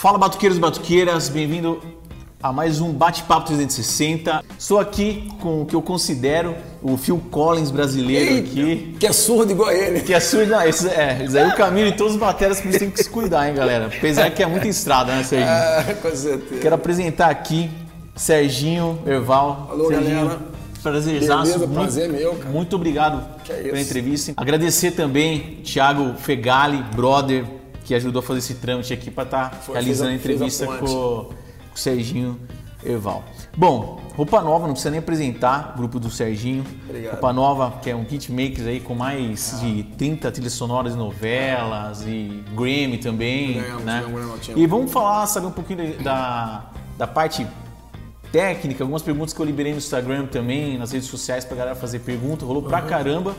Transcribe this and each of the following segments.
Fala batuqueiros e batuqueiras, bem-vindo a mais um Bate-Papo 360. Estou aqui com o que eu considero o Phil Collins brasileiro Eita, aqui. Que é surdo igual ele. Que é surdo, não, esse, é, esse aí é o caminho de todos os bateras que tem que se cuidar, hein, galera. Apesar que é muita estrada, né, Serginho? Ah, com certeza. Quero apresentar aqui Serginho Erval. Alô, Serginho, galera. Prazerzaço. Beleza, muito, prazer meu, cara. Muito obrigado é pela entrevista. Agradecer também Thiago Fegali, brother, que ajudou a fazer esse trâmite aqui para estar Foi, realizando a a- a entrevista ponte. com, com o Serginho Erval. Bom, Roupa Nova, não precisa nem apresentar, o grupo do Serginho. Obrigado. Roupa Nova, que é um hitmaker aí com mais de 30 trilhas sonoras de novelas e Grammy também. Ganhamos, né? ganhamos. E vamos falar, saber um pouquinho da, da parte técnica, algumas perguntas que eu liberei no Instagram também, nas redes sociais pra galera fazer pergunta, rolou pra caramba.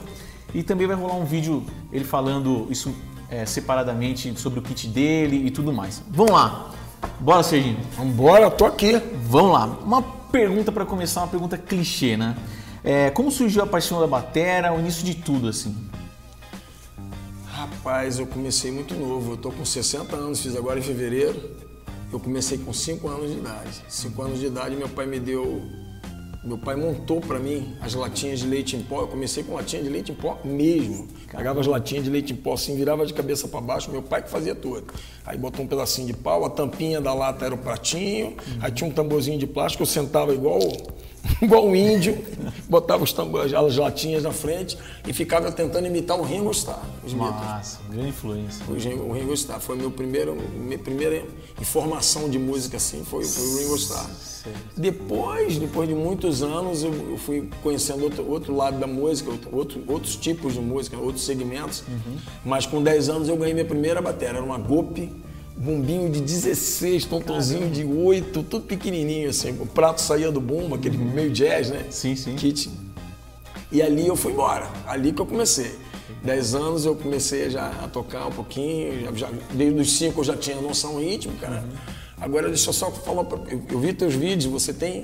E também vai rolar um vídeo ele falando isso é, separadamente sobre o kit dele e tudo mais. Vamos lá. Bora, Serginho. Vambora, tô aqui. Vamos lá. Uma pergunta pra começar, uma pergunta clichê, né? É, como surgiu a paixão da batera, o início de tudo, assim? Rapaz, eu comecei muito novo. Eu tô com 60 anos, fiz agora em fevereiro. Eu comecei com 5 anos de idade. 5 anos de idade, meu pai me deu. Meu pai montou pra mim as latinhas de leite em pó. Eu comecei com latinha de leite em pó mesmo. Pegava as latinhas de leite em pó assim, virava de cabeça pra baixo. Meu pai que fazia tudo. Aí botou um pedacinho de pau, a tampinha da lata era o pratinho. Aí tinha um tamborzinho de plástico, eu sentava igual igual um índio, botava os tambores, as latinhas na frente e ficava tentando imitar o Ringo Starr, os Beatles. Massa, grande influência. O o Ringo Starr foi meu primeiro, minha primeira informação de música assim, foi, foi o Ringo Starr. Depois, depois de muitos anos, eu, fui conhecendo outro, outro lado da música, outro, outro- outros tipos de música, outros segmentos. Mas com 10 anos eu ganhei minha primeira bateria, era uma Gope, bumbinho de 16, tontonzinho de 8, tudo pequenininho assim. O prato saía do bumbo, aquele meio jazz, né? Sim, sim. Kit. E ali eu fui embora, ali que eu comecei. Dez anos eu comecei já a tocar um pouquinho, já, já- desde os cinco eu já tinha noção rítmica, né? Agora deixa eu só falar, pra, eu, eu vi teus vídeos, você tem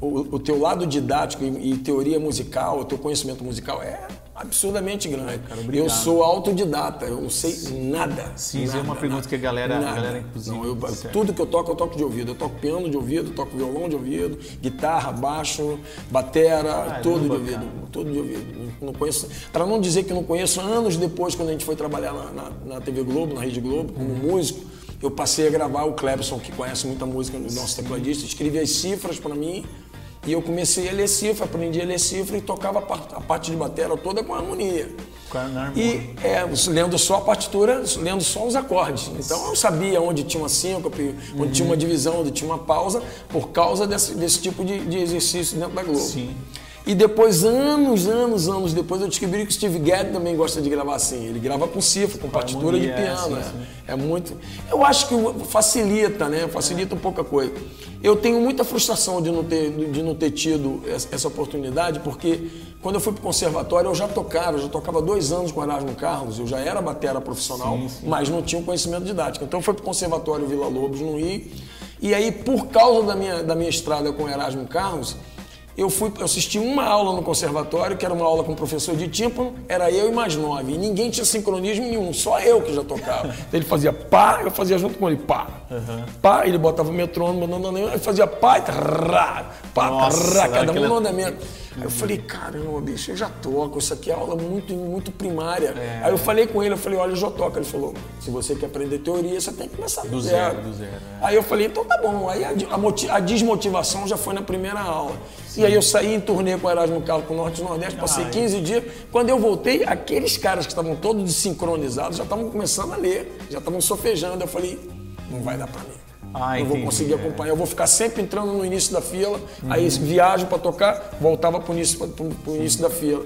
o, o teu lado didático e, e teoria musical, o teu conhecimento musical é absurdamente grande. cara, eu sou autodidata, eu não sei nada. Sim, isso é nada, uma pergunta nada, que a galera- a nada. galera, inclusive, Não, eu- percebe. tudo que eu toco, eu toco de ouvido. Eu toco piano de ouvido, toco violão de ouvido, guitarra, baixo, batera, Caramba, tudo de ouvido. cara. Tudo de ouvido. Não conheço. Para não dizer que não conheço, anos depois, quando a gente foi trabalhar na, na- na TV Globo, na Rede Globo, como músico, eu passei a gravar o Clebson, que conhece muita música do nosso tecladista, escrevia as cifras para mim. E eu comecei a ler cifra, aprendi a ler cifra e tocava a par- a parte de batera toda com harmonia. E é, lendo só a partitura, lendo só os acordes. Então eu sabia onde tinha uma síncope, onde tinha uma divisão, onde tinha uma pausa, por causa desse, desse tipo de, de exercício dentro da Globo. Sim. E depois, anos, anos, anos depois, eu descobri que o Steve Gadd também gosta de gravar assim. Ele grava com cifra, com partitura de é, piano. é. É muito. Eu acho que facilita, né? Facilita um pouco a coisa. Eu tenho muita frustração de não ter, de não ter tido essa oportunidade, porque quando eu fui para o conservatório eu já tocava, eu já tocava dois anos com o Erasmo Carlos, eu já era batera profissional, Sim, sim. mas não tinha um conhecimento didático. Então eu fui para o conservatório Vila Lobos, no Rio, e aí por causa da minha, da minha estrada com o Erasmo Carlos, eu fui, eu assisti uma aula no conservatório, que era uma aula com o professor de tímpano, era eu e mais nove. E ninguém tinha sincronismo nenhum, só eu que já tocava. Então ele fazia pá, eu fazia junto com ele pá. Pá, ele botava o metrônomo, não, não, não, eu fazia pá, e rá, pá, Nossa, rá, cada um aquela- no andamento. Aí eu falei, caramba, bicho, eu já toco, isso aqui é aula muito, muito primária. É. Aí eu falei com ele, eu falei, olha, eu já toco. Ele falou, se você quer aprender teoria, você tem que começar do, Do zero. zero, do zero, é. Aí eu falei, então tá bom. Aí a, a a desmotivação já foi na primeira aula. E aí eu saí em turnê com o Erasmo Carlos pro Norte e Nordeste, passei 15 dias. Quando eu voltei, aqueles caras que estavam todos desincronizados já estavam começando a ler, já estavam sofejando. Eu falei, não vai dar pra mim. Ah, não vou conseguir é. acompanhar. Eu vou ficar sempre entrando no início da fila, aí viajo para tocar, voltava pro início, pro, pro início da fila.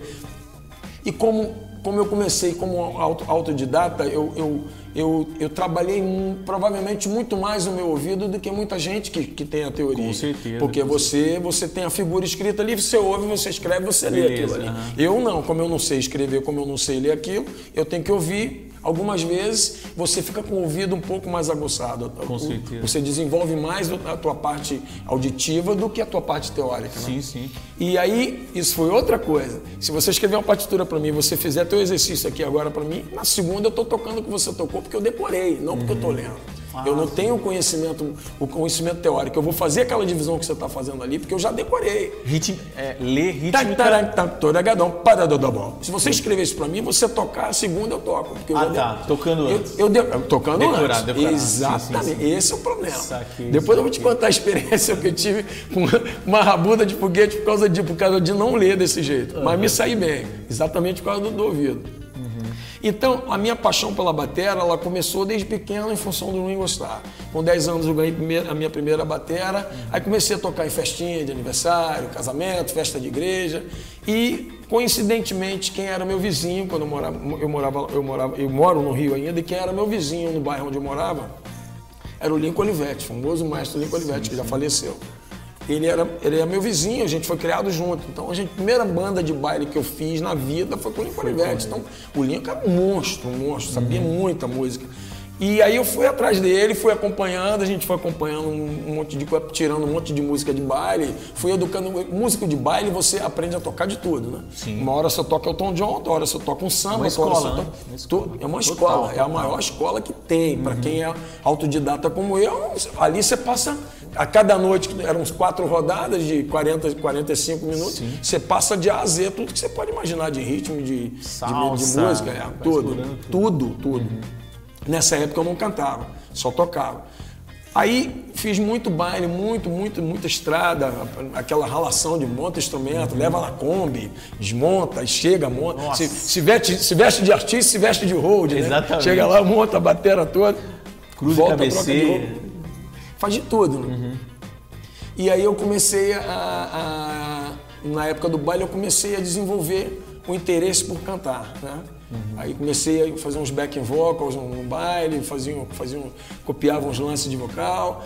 E como, como eu comecei como auto- autodidata, eu, eu, eu, eu trabalhei mu- provavelmente muito mais no meu ouvido do que muita gente que, que tem a teoria. Com certeza, Porque com você, você tem a figura escrita ali, você ouve, você escreve, você lê Beleza, aquilo ali. aham. Eu não, como eu não sei escrever, como eu não sei ler aquilo, eu tenho que ouvir. Algumas vezes você fica com o ouvido um pouco mais aguçado. Com O- certeza. Você desenvolve mais a tua parte auditiva do que a tua parte teórica. né? Sim, sim. E aí, isso foi outra coisa. Se você escrever uma partitura para mim, você fizer teu exercício aqui agora para mim, na segunda eu tô tocando o que você tocou porque eu decorei, não porque eu tô lendo. Eu não tenho o conhecimento, o conhecimento teórico. Eu vou fazer aquela divisão que você está fazendo ali, porque eu já decorei. Ritmo, é, ler ritmo. Se você escrever isso para mim, você tocar a segunda eu toco. Porque eu Ah, tá. de- Tocando eu, antes. eu de- tocando Decorar, antes. decorar. Exatamente. Sim, sim, sim. Esse é o problema. Saquei, Depois eu vou te contar a experiência que eu tive com uma rabuda de foguete por causa de, por causa de não ler desse jeito. Mas me saí bem, exatamente por causa do, do ouvido. Então, a minha paixão pela batera, ela começou desde pequeno em função do Ringo Starr. Com 10 anos eu ganhei a minha primeira batera, aí comecei a tocar em festinha de aniversário, casamento, festa de igreja. E, coincidentemente, quem era meu vizinho, quando eu morava, eu morava, eu morava, eu moro no Rio ainda, e quem era meu vizinho no bairro onde eu morava, era o Lincoln Olivetti, famoso maestro Lincoln Olivetti, que já faleceu. Ele era, ele era meu vizinho, a gente foi criado junto. Então, a, gente, a primeira banda de baile que eu fiz na vida foi com o Lincoln Olivetti. Então, o Lincoln era um monstro, um monstro, sabia muita música. E aí eu fui atrás dele, fui acompanhando, a gente foi acompanhando um monte de coisa, tirando um monte de música de baile, fui educando. Músico de baile, você aprende a tocar de tudo, né? Sim. Uma hora você toca o Tom John, outra hora você toca um samba, Uma hora escola, você né? toca. Escola. É uma Total, escola, é a total. maior escola que tem. Para quem é autodidata como eu, ali você passa. A cada noite, que eram uns quatro rodadas de 40, 45 minutos, Sim. você passa de A a Z tudo que você pode imaginar de ritmo, de, de- de, Salsa, música, é, tudo, tudo, tudo. Nessa época eu não cantava, só tocava. Aí fiz muito baile, muito, muito, muita estrada, aquela ralação de monta instrumento, leva na Kombi, desmonta, chega, monta. Uhum. Nossa. Se, se, veste, se veste de artista, se veste de hold, né? Chega lá, monta a batera toda, Cruz de volta, de cabeceira. Faz de tudo, né? Uhum. E aí eu comecei a, a- Na época do baile, eu comecei a desenvolver o interesse por cantar, né? Uhum. Aí comecei a fazer uns backing vocals no, baile, fazia, um- fazia, um- copiava uns lances de vocal.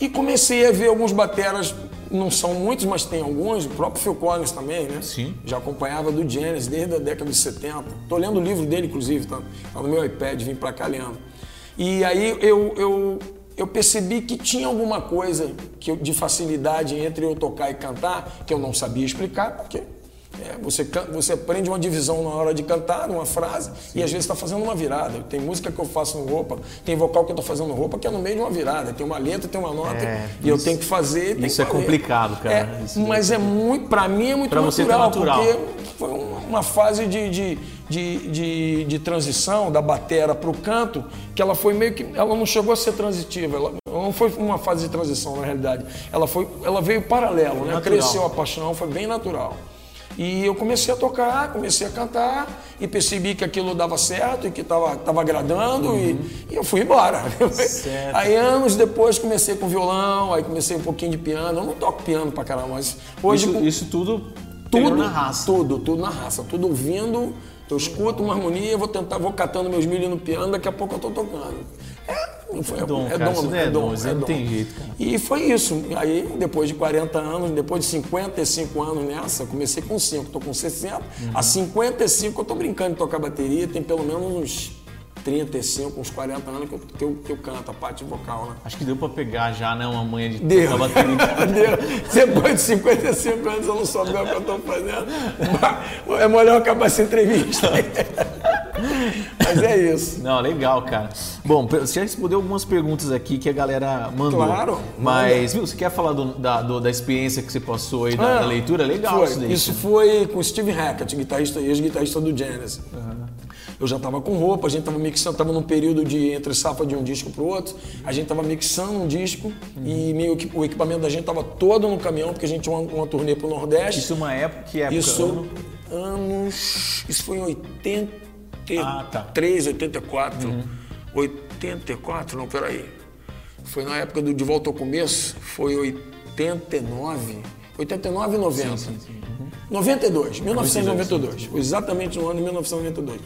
E comecei a ver alguns bateras, não são muitos, mas tem alguns, o próprio Phil Collins também, né? Sim. Já acompanhava do Genesis desde a década de 70. Tô lendo o livro dele, inclusive, tá, tá no meu iPad, vim pra cá lendo. E aí eu, eu, eu percebi que tinha alguma coisa que eu- de facilidade entre eu tocar e cantar, que eu não sabia explicar, porque é, você, você aprende uma divisão na hora de cantar, uma frase, e às vezes está fazendo uma virada. Tem música que eu faço no roupa, tem vocal que eu estou fazendo no roupa que é no meio de uma virada. Tem uma letra, tem uma nota, É, e eu isso- tenho que fazer. tem isso que é complicado, cara. É, mas é muito, para mim é muito tá natural, natural. porque foi uma fase de, de, de, de, de transição da batera para o canto, que ela foi meio que. Ela não chegou a ser transitiva, ela, não foi uma fase de transição na realidade. Ela, foi, ela veio paralelo, né? Natural. Cresceu a paixão, foi bem natural. E eu comecei a tocar, comecei a cantar e percebi que aquilo dava certo e que estava tava agradando e, e eu fui embora. Certo. Aí anos depois comecei com violão, aí comecei um pouquinho de piano. Eu não toco piano pra caramba, mas hoje Isso, com- isso tudo tudo na raça. Tudo, tudo na raça. Tudo ouvindo, eu escuto uma harmonia, vou tentar, vou catando meus milhos no piano, daqui a pouco eu tô tocando. É, foi, dom, cara, isso não é dom, isso não tem jeito, cara. E foi isso. Aí, depois de 40 anos, depois de 55 anos nessa, comecei com 5, tô com 60. Uhum. Há 55 eu tô brincando de tocar bateria, tem pelo menos uns 35, uns 40 anos que eu, que eu, que eu canto a parte vocal, né? Acho que deu pra pegar já, né? Uma manha de Deu. bateria. Deu. Depois de 55 anos eu não souber o que eu estou fazendo. É melhor acabar essa entrevista. Mas é isso. Não, legal, cara. Bom, você já respondeu algumas perguntas aqui que a galera mandou. Claro, Mas, viu, você quer falar do- da, do- da experiência que você passou aí da, Ah, da leitura? Legal foi. isso daí. Isso foi com o Steve Hackett, guitarrista, ex-guitarrista do Genesis. Eu já estava com roupa, a gente estava mixando, estava num período de entre safra de um disco para o outro. A gente estava mixando um disco e meio que o equipamento da gente estava todo no caminhão, porque a gente tinha uma, uma turnê para o Nordeste. Isso é uma época, que época? Isso, Ano? anos. Isso foi em 83, Ah, tá. 84. 84, não, peraí. Foi na época do De Volta ao Começo, foi 89. 89 e 90. 92, 1992. Foi exatamente no ano de 1992.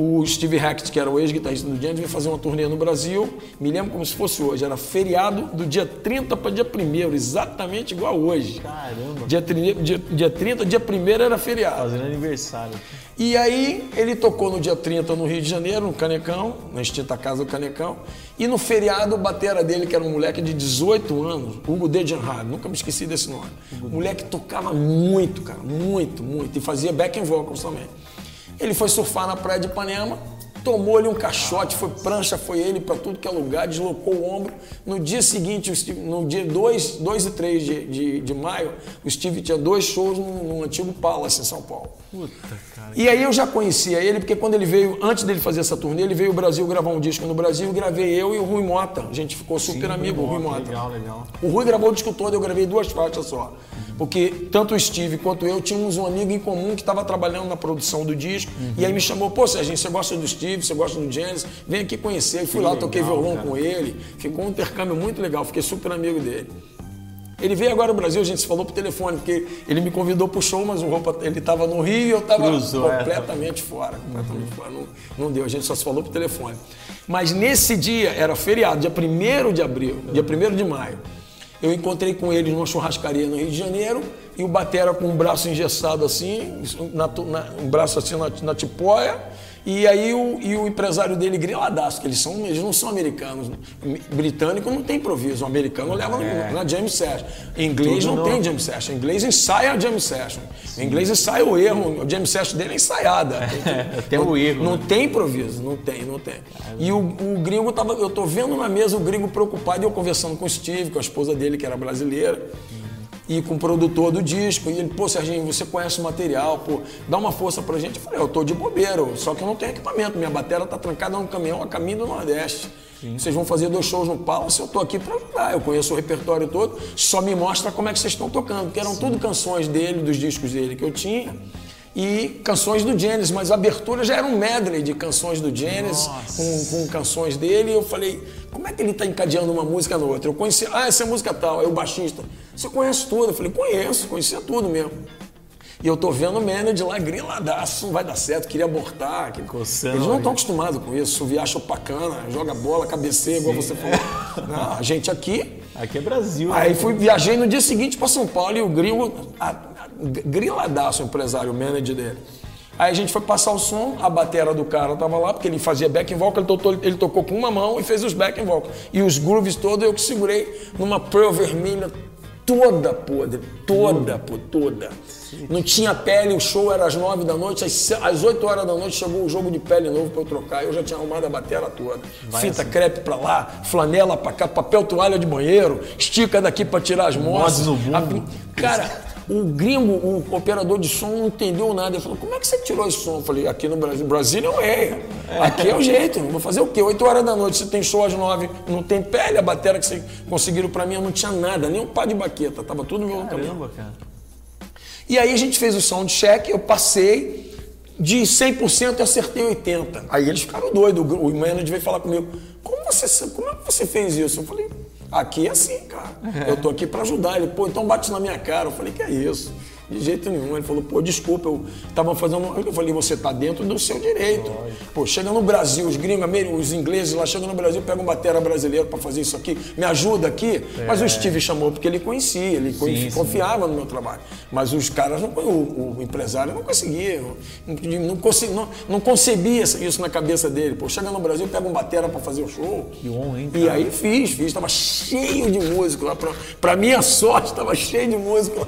O Steve Hackett, que era o ex-guitarrista do Genesis, veio fazer uma turnê no Brasil. Me lembro como se fosse hoje. Era feriado do dia 30 para dia 1 exatamente igual hoje. Caramba. Dia, dia, dia 30, dia 1 era feriado. Fazendo aniversário. E aí ele tocou no dia 30 no Rio de Janeiro, no Canecão, na extinta casa do Canecão. E no feriado, o batera dele, que era um moleque de 18 anos, Hugo Dejanhard, nunca me esqueci desse nome. Moleque tocava muito, cara, muito, muito. E fazia backing vocals também. Ele foi surfar na praia de Ipanema tomou ali um caixote, foi prancha, foi ele para tudo que é lugar, deslocou o ombro. No dia seguinte, no dia 2, 2 e 3 de, de, de, maio, o Steve tinha dois shows no, no antigo Palace em São Paulo. Puta, cara. E aí eu já conhecia ele, porque quando ele veio, antes dele fazer essa turnê, ele veio ao Brasil gravar um disco no Brasil, gravei eu e o Rui Mota. A gente ficou super Sim, amigo, o Rui Mota. Legal, legal. O Rui gravou o disco todo, eu gravei duas faixas só. Porque tanto o Steve quanto eu tínhamos um amigo em comum que estava trabalhando na produção do disco. Uhum. E aí me chamou, pô, Serginho, você gosta do Steve, você gosta do Genesis, vem aqui conhecer. Eu fui que lá, legal, toquei violão cara. com ele. Ficou um intercâmbio muito legal, fiquei super amigo dele. Ele veio agora no Brasil, a gente se falou por telefone, porque ele me convidou para o show, mas o roupa, ele estava no Rio e eu estava é. completamente é. fora. Completamente uhum. fora. Não, não, deu, a gente só se falou por telefone. Mas nesse dia, era feriado, dia 1 de abril, dia 1 de maio. Eu encontrei com ele numa churrascaria no Rio de Janeiro e o Batera com o braço engessado assim, na, na, um braço assim na, na tipóia e aí o, e o empresário dele griladaço, que eles, são, eles não são americanos. Britânico não tem improviso, o americano leva é. na jam session. Em inglês Tudo não, tem jam session, em inglês ensaia a jam session. Sim. Em inglês ensaia o erro, a jam session dele é ensaiada. É, tem o erro. Não né? tem improviso, não tem, não tem. E o, o gringo tava, eu tô vendo na mesa o gringo preocupado e eu conversando com o Steve, com a esposa dele, que era brasileira e com o produtor do disco. E ele, pô, Serginho, você conhece o material, pô, dá uma força pra gente. Eu falei, eu tô de bobeiro, só que eu não tenho equipamento. Minha bateria tá trancada no caminhão a caminho do Nordeste. Sim. Vocês vão fazer dois shows no Palace, eu tô aqui para ajudar. Eu conheço o repertório todo, só me mostra como é que vocês estão tocando, porque eram Sim. tudo canções dele, dos discos dele que eu tinha e canções do Genesis, mas a abertura já era um medley de canções do Genesis com, com, canções dele. E eu falei, como é que ele está encadeando uma música na outra? Eu conheci, ah, essa é música tal, aí o baixista, você conhece tudo? Eu falei, conheço, conhecia tudo mesmo. E eu tô vendo o manager lá griladaço, não vai dar certo, queria abortar. Que... Coçando, Eles não estão acostumados com isso. O viacha bacana, joga bola, cabeceia, igual você falou. Não, a gente aqui. Aqui é Brasil. Aí né? fui, viajei no dia seguinte para São Paulo e o gringo griladaço o empresário, o manager dele. Aí a gente foi passar o som, a batera do cara tava lá, porque ele fazia back vocal, ele tocou, ele tocou com uma mão e fez os back vocal. E os grooves todos eu que segurei numa pearl vermelha toda podre, toda, pô, toda. Não tinha pele, o show era às nove da noite, às, às 8 horas da noite chegou um jogo de pele novo para eu trocar. Eu já tinha arrumado a batera toda. Vai Fita assim. crepe para lá, flanela para cá, papel toalha de banheiro, estica daqui para tirar as moças. Cara, o gringo, o operador de som, não entendeu nada. Ele falou: Como é que você tirou esse som? Eu falei: Aqui no Brasil, Brasil não é. Aqui é o jeito. Vou fazer o quê? 8 horas da noite, você tem show às 9, não tem pele, a bateria que vocês conseguiram para mim, eu não tinha nada, nem um pá de baqueta, tava tudo no meu Caramba, cara. E aí a gente fez o sound check, eu passei. De 100% eu acertei 80%. Aí eles ficaram doidos. O manager veio falar comigo: Como, você, como é que você fez isso? Eu falei: Aqui é assim, cara. Eu tô aqui para ajudar. Ele, pô, então bate na minha cara. Eu falei, que é isso? De jeito nenhum. Ele falou, pô, desculpa, eu tava fazendo. Eu falei, você tá dentro do seu direito. Pô, chega no Brasil, os gringos, os ingleses lá chegam no Brasil, pegam um batera brasileiro para fazer isso aqui, me ajuda aqui. É. Mas o Steve chamou porque ele conhecia, ele sim, confiava sim. no meu trabalho. Mas os caras, não, o, o empresário não conseguia, não, não, não, não concebia isso na cabeça dele. Pô, chega no Brasil, pega um batera para fazer o show. Que honra, hein? Cara? E aí fiz, fiz, tava cheio de músico lá. Pra, pra minha sorte, tava cheio de músico lá.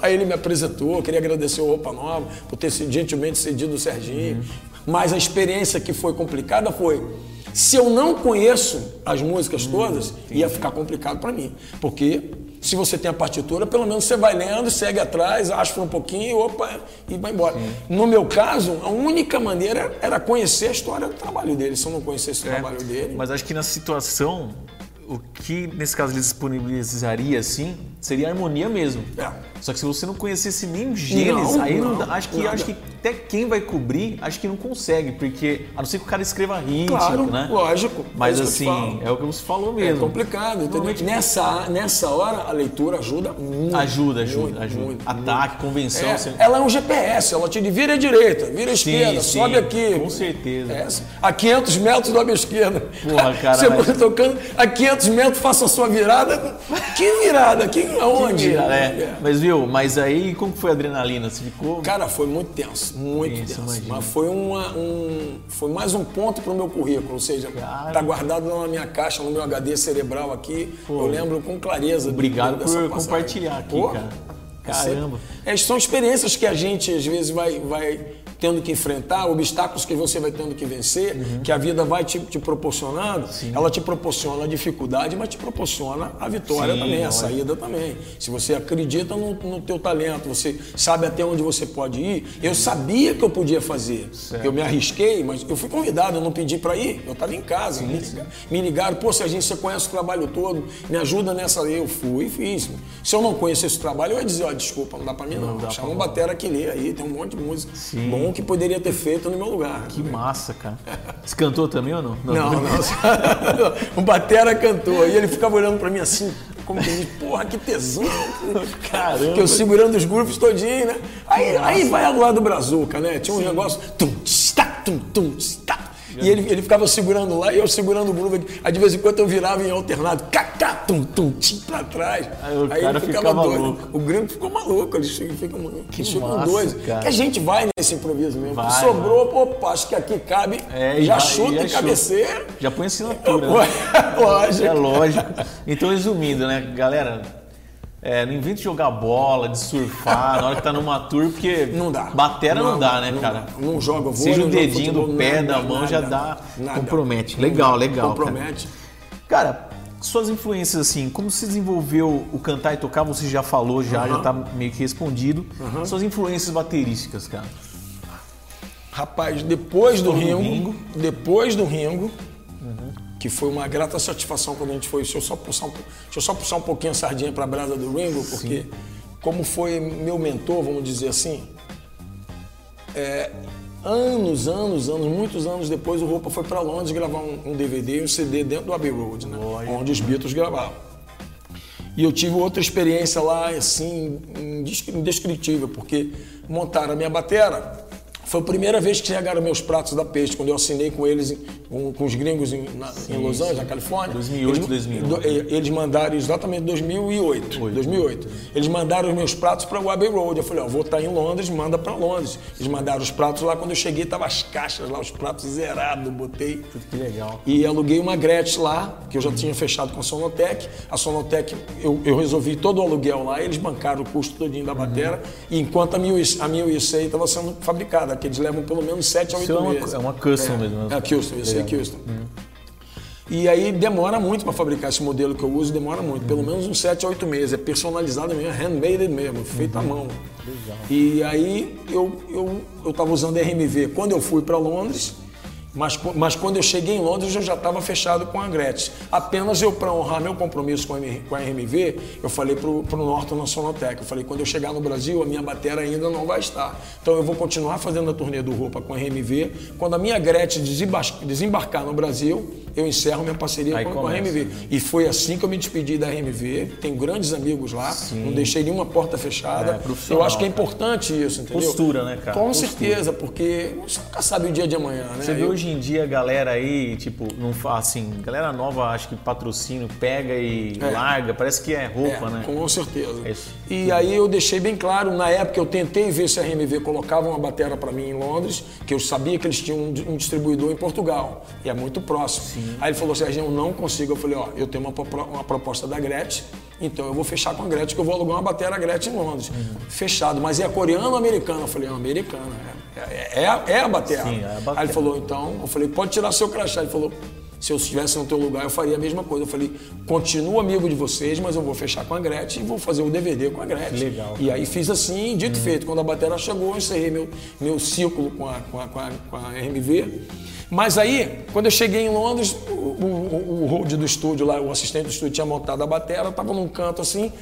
Aí ele me apresentou, queria agradecer o Roupa Nova por ter gentilmente cedido o Serginho. Uhum. Mas a experiência que foi complicada foi. Se eu não conheço as músicas uhum. todas, ia ficar complicado para mim. Porque se você tem a partitura, pelo menos você vai lendo, segue atrás, acha um pouquinho, opa, e vai embora. Sim. No meu caso, a única maneira era conhecer a história do trabalho dele. Se eu não conhecesse o é, trabalho dele. Mas acho que na situação, o que nesse caso ele disponibilizaria assim seria harmonia mesmo. É. Só que se você não conhecesse nem Gênesis, aí não, não, acho que acho que até quem vai cobrir, acho que não consegue, porque a não ser que o cara escreva ritmo, claro, né? Lógico. Mas assim, é o que você falou mesmo. É complicado, entendeu? Nessa, nessa hora a leitura ajuda muito. Ajuda, ajuda, muito, ajuda. Muito, Ataque, muito. convenção. É, Ela é um GPS, ela te vira à direita, vira à esquerda, sim, sobe aqui. Com certeza. É, a 500 metros dobra à esquerda. Porra, cara. Você tocando a 500 metros, faça a sua virada. Que virada? Que, aonde? Que virada, é. é. Mas viu, mas aí como foi a adrenalina? Você ficou. Cara, foi muito tenso, muito tenso. Mas foi, uma, um, foi mais um ponto para o meu currículo, ou seja, cara. tá guardado na minha caixa, no meu HD cerebral aqui. Pô, eu lembro com clareza. Obrigado por compartilhar aqui, Pô, cara. Caramba. É, são experiências que a gente às vezes vai, vai tendo que enfrentar, obstáculos que você vai tendo que vencer, uhum. que a vida vai te, te proporcionando, Sim. ela te proporciona a dificuldade, mas te proporciona a vitória Sim, também, a saída também. Se você acredita no, no teu talento, você sabe até onde você pode ir. Eu sabia que eu podia fazer. Certo. Eu me arrisquei, mas eu fui convidado, eu não pedi para ir. Eu estava em casa. Sim, me, ligaram, me ligaram, pô, se a gente você conhece o trabalho todo, me ajuda nessa. Eu fui e fiz. Se eu não conhecesse o trabalho, eu ia dizer, ó, oh, desculpa, não dá para mim não. não Chama um batera que lê aí, tem um monte de música. Sim. Bom que poderia ter feito no meu lugar. Que massa, cara. Você cantou também ou não? Não, não. não. o batera cantou. E ele ficava olhando para mim assim, como que diz, porra, que tesão. Caramba. Que eu segurando os grooves todinho, né? Aí, aí vai ao lado do Brazuca, né? Tinha um Sim. negócio. Tum, tsta, tum, tum, tsta. E ele, ele ficava segurando lá e eu segurando o groove. Aí de vez em quando eu virava em alternado, cacá, tum, tum, tim pra trás. Aí, o aí ele ficava, doido. Louco. O gringo ficou maluco, ele fica, que ficam dois. Que a gente vai nesse improviso mesmo. Vai, Sobrou, opa, acho que aqui cabe. É, já vai, chuta e cabeceira. Já põe assinatura. Né? lógico. É lógico. Então, resumindo, né, galera? É, não invente de jogar bola, de surfar na hora que tá numa tour, porque não dá. batera não, não dá, né, não, cara? Não, joga vôlei, Seja o dedinho do pé, nada, da mão, nada, já dá. Nada. Compromete. Legal, legal. Compromete. Cara. cara, suas influências, assim, como se desenvolveu o cantar e tocar, você já falou, já, uh -huh. já tá meio que respondido. Uh -huh. Suas influências baterísticas, cara. Rapaz, depois do Ringo, Ringo, depois do Ringo, que foi uma grata satisfação quando a gente foi. Deixa eu só puxar um, deixa eu só puxar um pouquinho a sardinha para a brasa do Ringo, porque Sim. como foi meu mentor, vamos dizer assim, é, anos, anos, anos, muitos anos depois, o Roupa foi para Londres gravar um, um, DVD e um CD dentro do Abbey Road, né? onde os Beatles gravavam. E eu tive outra experiência lá, assim, indescritível, porque montaram a minha batera foi a primeira vez que chegaram meus pratos da peixe, quando eu assinei com eles, com, com os gringos em, na, sim, em Los Angeles, na Califórnia. 2008, eles, 2009. Eles mandaram exatamente 2008. 8. 2008. Eles mandaram os meus pratos para o Abbey Road. Eu falei, ó, vou estar em Londres, manda para Londres. Eles mandaram os pratos lá. Quando eu cheguei, tava as caixas lá, os pratos zerados, botei. Que legal. E aluguei uma Gretsch lá, que eu já tinha fechado com a Sonotec. A Sonotec, eu, eu resolvi todo o aluguel lá, eles bancaram o custo todinho da bateria. Uhum. E enquanto a minha, a minha USA estava sendo fabricada que eles levam pelo menos 7 a 8 Isso meses. É uma, é uma custom é, mesmo. Né? É custom, isso é custom. Hum. E aí demora muito para fabricar esse modelo que eu uso, demora muito, pelo uhum. menos uns 7 a 8 meses. É personalizado mesmo, é handmade mesmo, feito uhum. à mão. Legal. E aí eu eu eu estava usando RMV. Quando eu fui para Londres, mas, mas quando eu cheguei em Londres, eu já estava fechado com a Gretchen. Apenas eu, para honrar meu compromisso com a, com a RMV, eu falei para o Norton na Sonotec, eu falei, quando eu chegar no Brasil, a minha bateria ainda não vai estar. Então eu vou continuar fazendo a turnê do Roupa com a RMV. Quando a minha Gretchen desembarcar no Brasil, eu encerro minha parceria com, com, a RMV. Né? E foi assim que eu me despedi da RMV. Tenho grandes amigos lá, Sim. não deixei nenhuma porta fechada. É, eu acho que é importante isso, entendeu? Postura, né, cara? Com Postura. certeza, porque você nunca sabe o dia de amanhã, né? Você vê eu... hoje em dia a galera aí, tipo, não assim, galera nova, acho que patrocínio, pega e é. larga, parece que é roupa, é, né? Com certeza. É e aí eu deixei bem claro, na época eu tentei ver se a RMV colocava uma bateria para mim em Londres, que eu sabia que eles tinham um distribuidor em Portugal, e é muito próximo. Sim. Aí ele falou, Serginho, eu não consigo. Eu falei, ó, eu tenho uma, uma proposta da Gretchen, então eu vou fechar com a Gretchen, que eu vou alugar uma bateria Gretchen em Londres. Uhum. Fechado. Mas é coreano ou americano? Eu falei, é americana. É, é, é, é a bateria. Sim, é a bateria. Aí ele falou, então, eu falei, pode tirar seu crachá. Ele falou, se eu estivesse no teu lugar, eu faria a mesma coisa. Eu falei, continuo amigo de vocês, mas eu vou fechar com a Gretchen e vou fazer o DVD com a Gretchen. Legal. E aí fiz assim, dito e feito. Quando a bateria chegou, eu encerrei meu, meu ciclo com a, com a, com a, com a RMV. Mas aí, quando eu cheguei em Londres, o, o, o hold do estúdio lá, o assistente do estúdio tinha montado a bateria, estava num canto assim,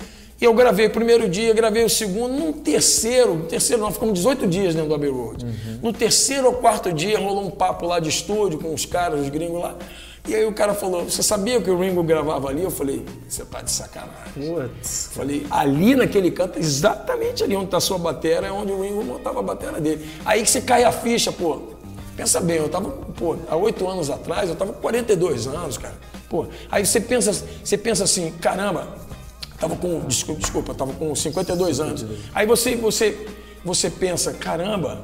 e eu gravei o primeiro dia, gravei o segundo, no terceiro, no terceiro nós ficamos 18 dias dentro do Abbey Road. Uhum. No terceiro ou quarto dia rolou um papo lá de estúdio com os caras, os gringos lá. E aí o cara falou, você sabia que o Ringo gravava ali? Eu falei, você tá de sacanagem. Putz. Falei, ali naquele canto, exatamente ali onde tá a sua bateria, é onde o Ringo montava a bateria dele. Aí que você cai a ficha, pô. Pensa bem, eu tava, pô, há oito anos atrás, eu tava com 42 anos, cara. Pô, aí você pensa, você pensa assim, caramba, tava com, desculpa, desculpa, tava com 52 anos. Aí você, você, você pensa, caramba,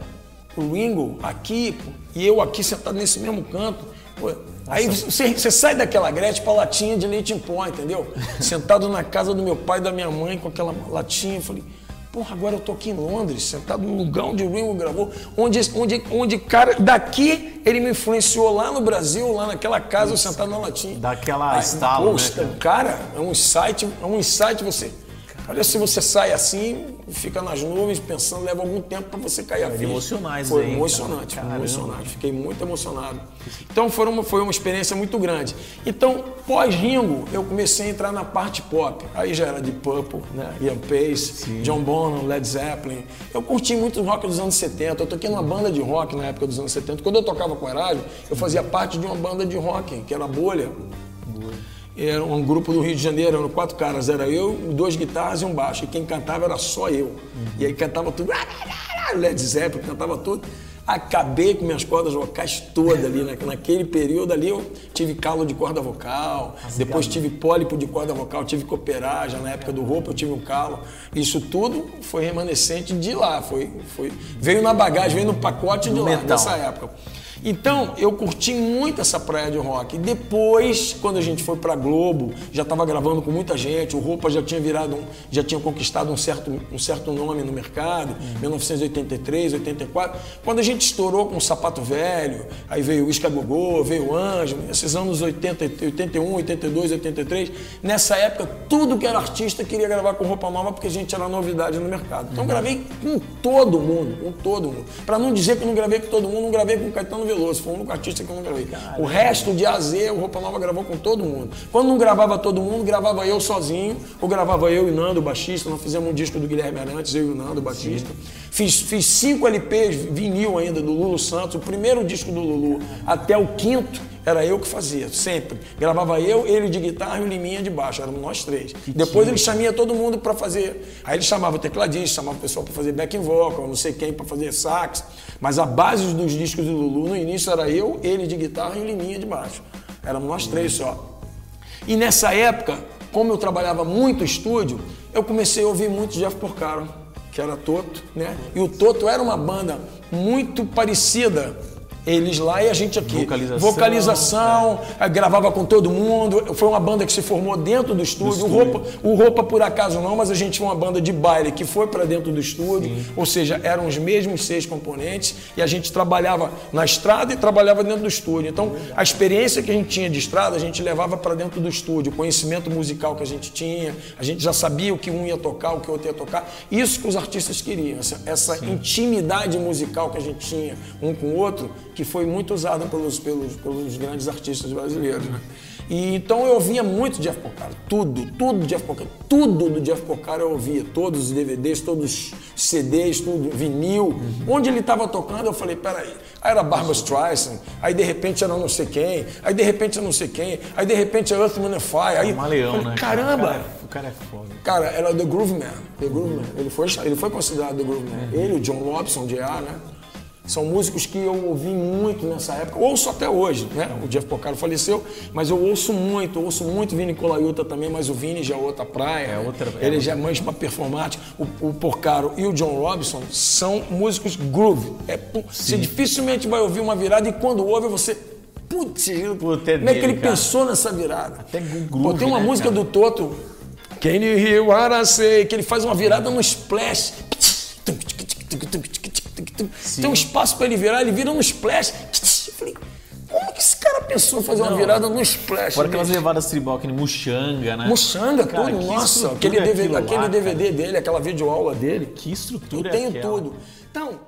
o Ringo aqui e eu aqui sentado nesse mesmo canto. Pô, aí você, você, sai daquela Gretchen pra latinha de leite em pó, entendeu? Sentado na casa do meu pai e da minha mãe com aquela latinha, eu falei, Porra, agora eu tô aqui em Londres, sentado no lugar onde o Ringo gravou, onde, onde, onde cara, daqui ele me influenciou lá no Brasil, lá naquela casa, eu sentado na latinha. Daquela estalo, poxa, né? Cara, é um insight, é um insight você. Olha, se você sai assim, fica nas nuvens pensando, leva algum tempo para você cair a ficha. emocionais Foi aí, emocionante, cara. foi emocionante. Fiquei muito emocionado. Então foi uma, foi uma experiência muito grande. Então, pós-Ringo, eu comecei a entrar na parte pop. Aí já era de Purple, né? Ian Pace, John Bonham, Led Zeppelin. Eu curti muito o rock dos anos 70. Eu toquei numa banda de rock na época dos anos 70. Quando eu tocava com o Erasmo, eu fazia parte de uma banda de rock, que era a Bolha. Era um grupo do Rio de Janeiro, eram quatro caras, era eu, duas guitarras e um baixo. E quem cantava era só eu. E aí cantava tudo, Led Zeppelin, cantava tudo. Acabei com minhas cordas vocais todas ali. na- Naquele período ali eu tive calo de corda vocal, depois tive pólipo de corda vocal, tive que operar, já na época do roupa eu tive um calo. Isso tudo foi remanescente de lá, foi, foi, veio na bagagem, veio no pacote de lá, Metal. dessa época. Então, eu curti muito essa praia de rock. Depois, quando a gente foi pra Globo, já estava gravando com muita gente, o Roupa já tinha virado, um- já tinha conquistado um certo, um certo nome no mercado, 1983, 84. Quando a gente estourou com o Sapato Velho, aí veio o Isca Gogô, veio o Anjo, esses anos 80, 81, 82, 83, nessa época, tudo que era artista queria gravar com roupa nova porque a gente era novidade no mercado. Então, gravei com todo mundo, com todo mundo. Pra não dizer que eu não gravei com todo mundo, não gravei com o Caetano Veloso, foi o único artista que eu não gravei. O resto de A a Z, o Roupa Nova gravou com todo mundo. Quando não gravava todo mundo, gravava eu sozinho, ou gravava eu e o Nando, o baixista. Nós fizemos um disco do Guilherme Arantes, eu e o Nando, o baixista. Fiz, fiz cinco LPs, vinil ainda, do Lulu Santos, o primeiro disco do Lulu, até o quinto. Era eu que fazia, sempre. Gravava eu, ele de guitarra e o Liminha de baixo, éramos nós três. Depois ele chamia todo mundo para fazer. Aí ele chamava o tecladista, chamava o pessoal para fazer backing vocal, não sei quem para fazer sax. Mas a base dos discos do Lulu no início era eu, ele de guitarra e Liminha de baixo. Éramos nós três só. E nessa época, como eu trabalhava muito estúdio, eu comecei a ouvir muito Jeff Porcaro, que era Toto, né? E o Toto era uma banda muito parecida. Eles lá e a gente aqui. Vocalização, Vocalização, eh, gravava com todo mundo. Foi uma banda que se formou dentro do estúdio. O, roupa, o Roupa, por acaso, não, mas a gente foi uma banda de baile que foi para dentro do estúdio. Ou seja, eram os mesmos seis componentes e a gente trabalhava na estrada e trabalhava dentro do estúdio. Então, a experiência que a gente tinha de estrada, a gente levava para dentro do estúdio. O conhecimento musical que a gente tinha, a gente já sabia o que um ia tocar, o que o outro ia tocar. Isso que os artistas queriam, essa, essa intimidade musical que a gente tinha um com o outro, que foi muito usada pelos, pelos, pelos grandes artistas brasileiros. Né? E, então eu ouvia muito Jeff Porcaro, tudo, tudo Jeff Porcaro, tudo do Jeff Porcaro eu ouvia, todos os DVDs, todos os CDs, tudo, vinil. Onde ele estava tocando, eu falei, peraí, aí era Barbara Streisand, aí de repente era não sei quem, aí de repente era não sei quem, aí de repente era Earth, Wind and Fire, aí Uma leão, falei, né? cara? caramba, O cara é foda. Cara, era The Groove Man. The Groove Man. Ele foi, ele foi considerado The Groove Man. Ele, o John Robson, de A, né? São músicos que eu ouvi muito nessa época, ouço até hoje, né? O Jeff Porcaro faleceu, mas eu ouço muito, ouço muito Vini Colaiuta também, mas o Vini já é outra praia. É outra- é ele já é mais pra performática. O, o Porcaro e o John Robson são músicos groove. É, você dificilmente vai ouvir uma virada e quando ouve você. Putz, é como é que ele cara. pensou nessa virada? Até groove, Pô, tem uma né, música cara? do Toto, Can you hear what I say? Que ele faz uma virada no splash. Tem um espaço para ele virar, ele vira no splash. Eu falei, como que esse cara pensou em fazer uma Não. virada no splash? Fora aquelas levadas tribal, que nem Muxanga, né? Muxanga, Cara, tudo, nossa, aquele, é DVD, lá, aquele cara? DVD dele, aquela videoaula dele. Que estrutura Eu tenho é tudo. Então,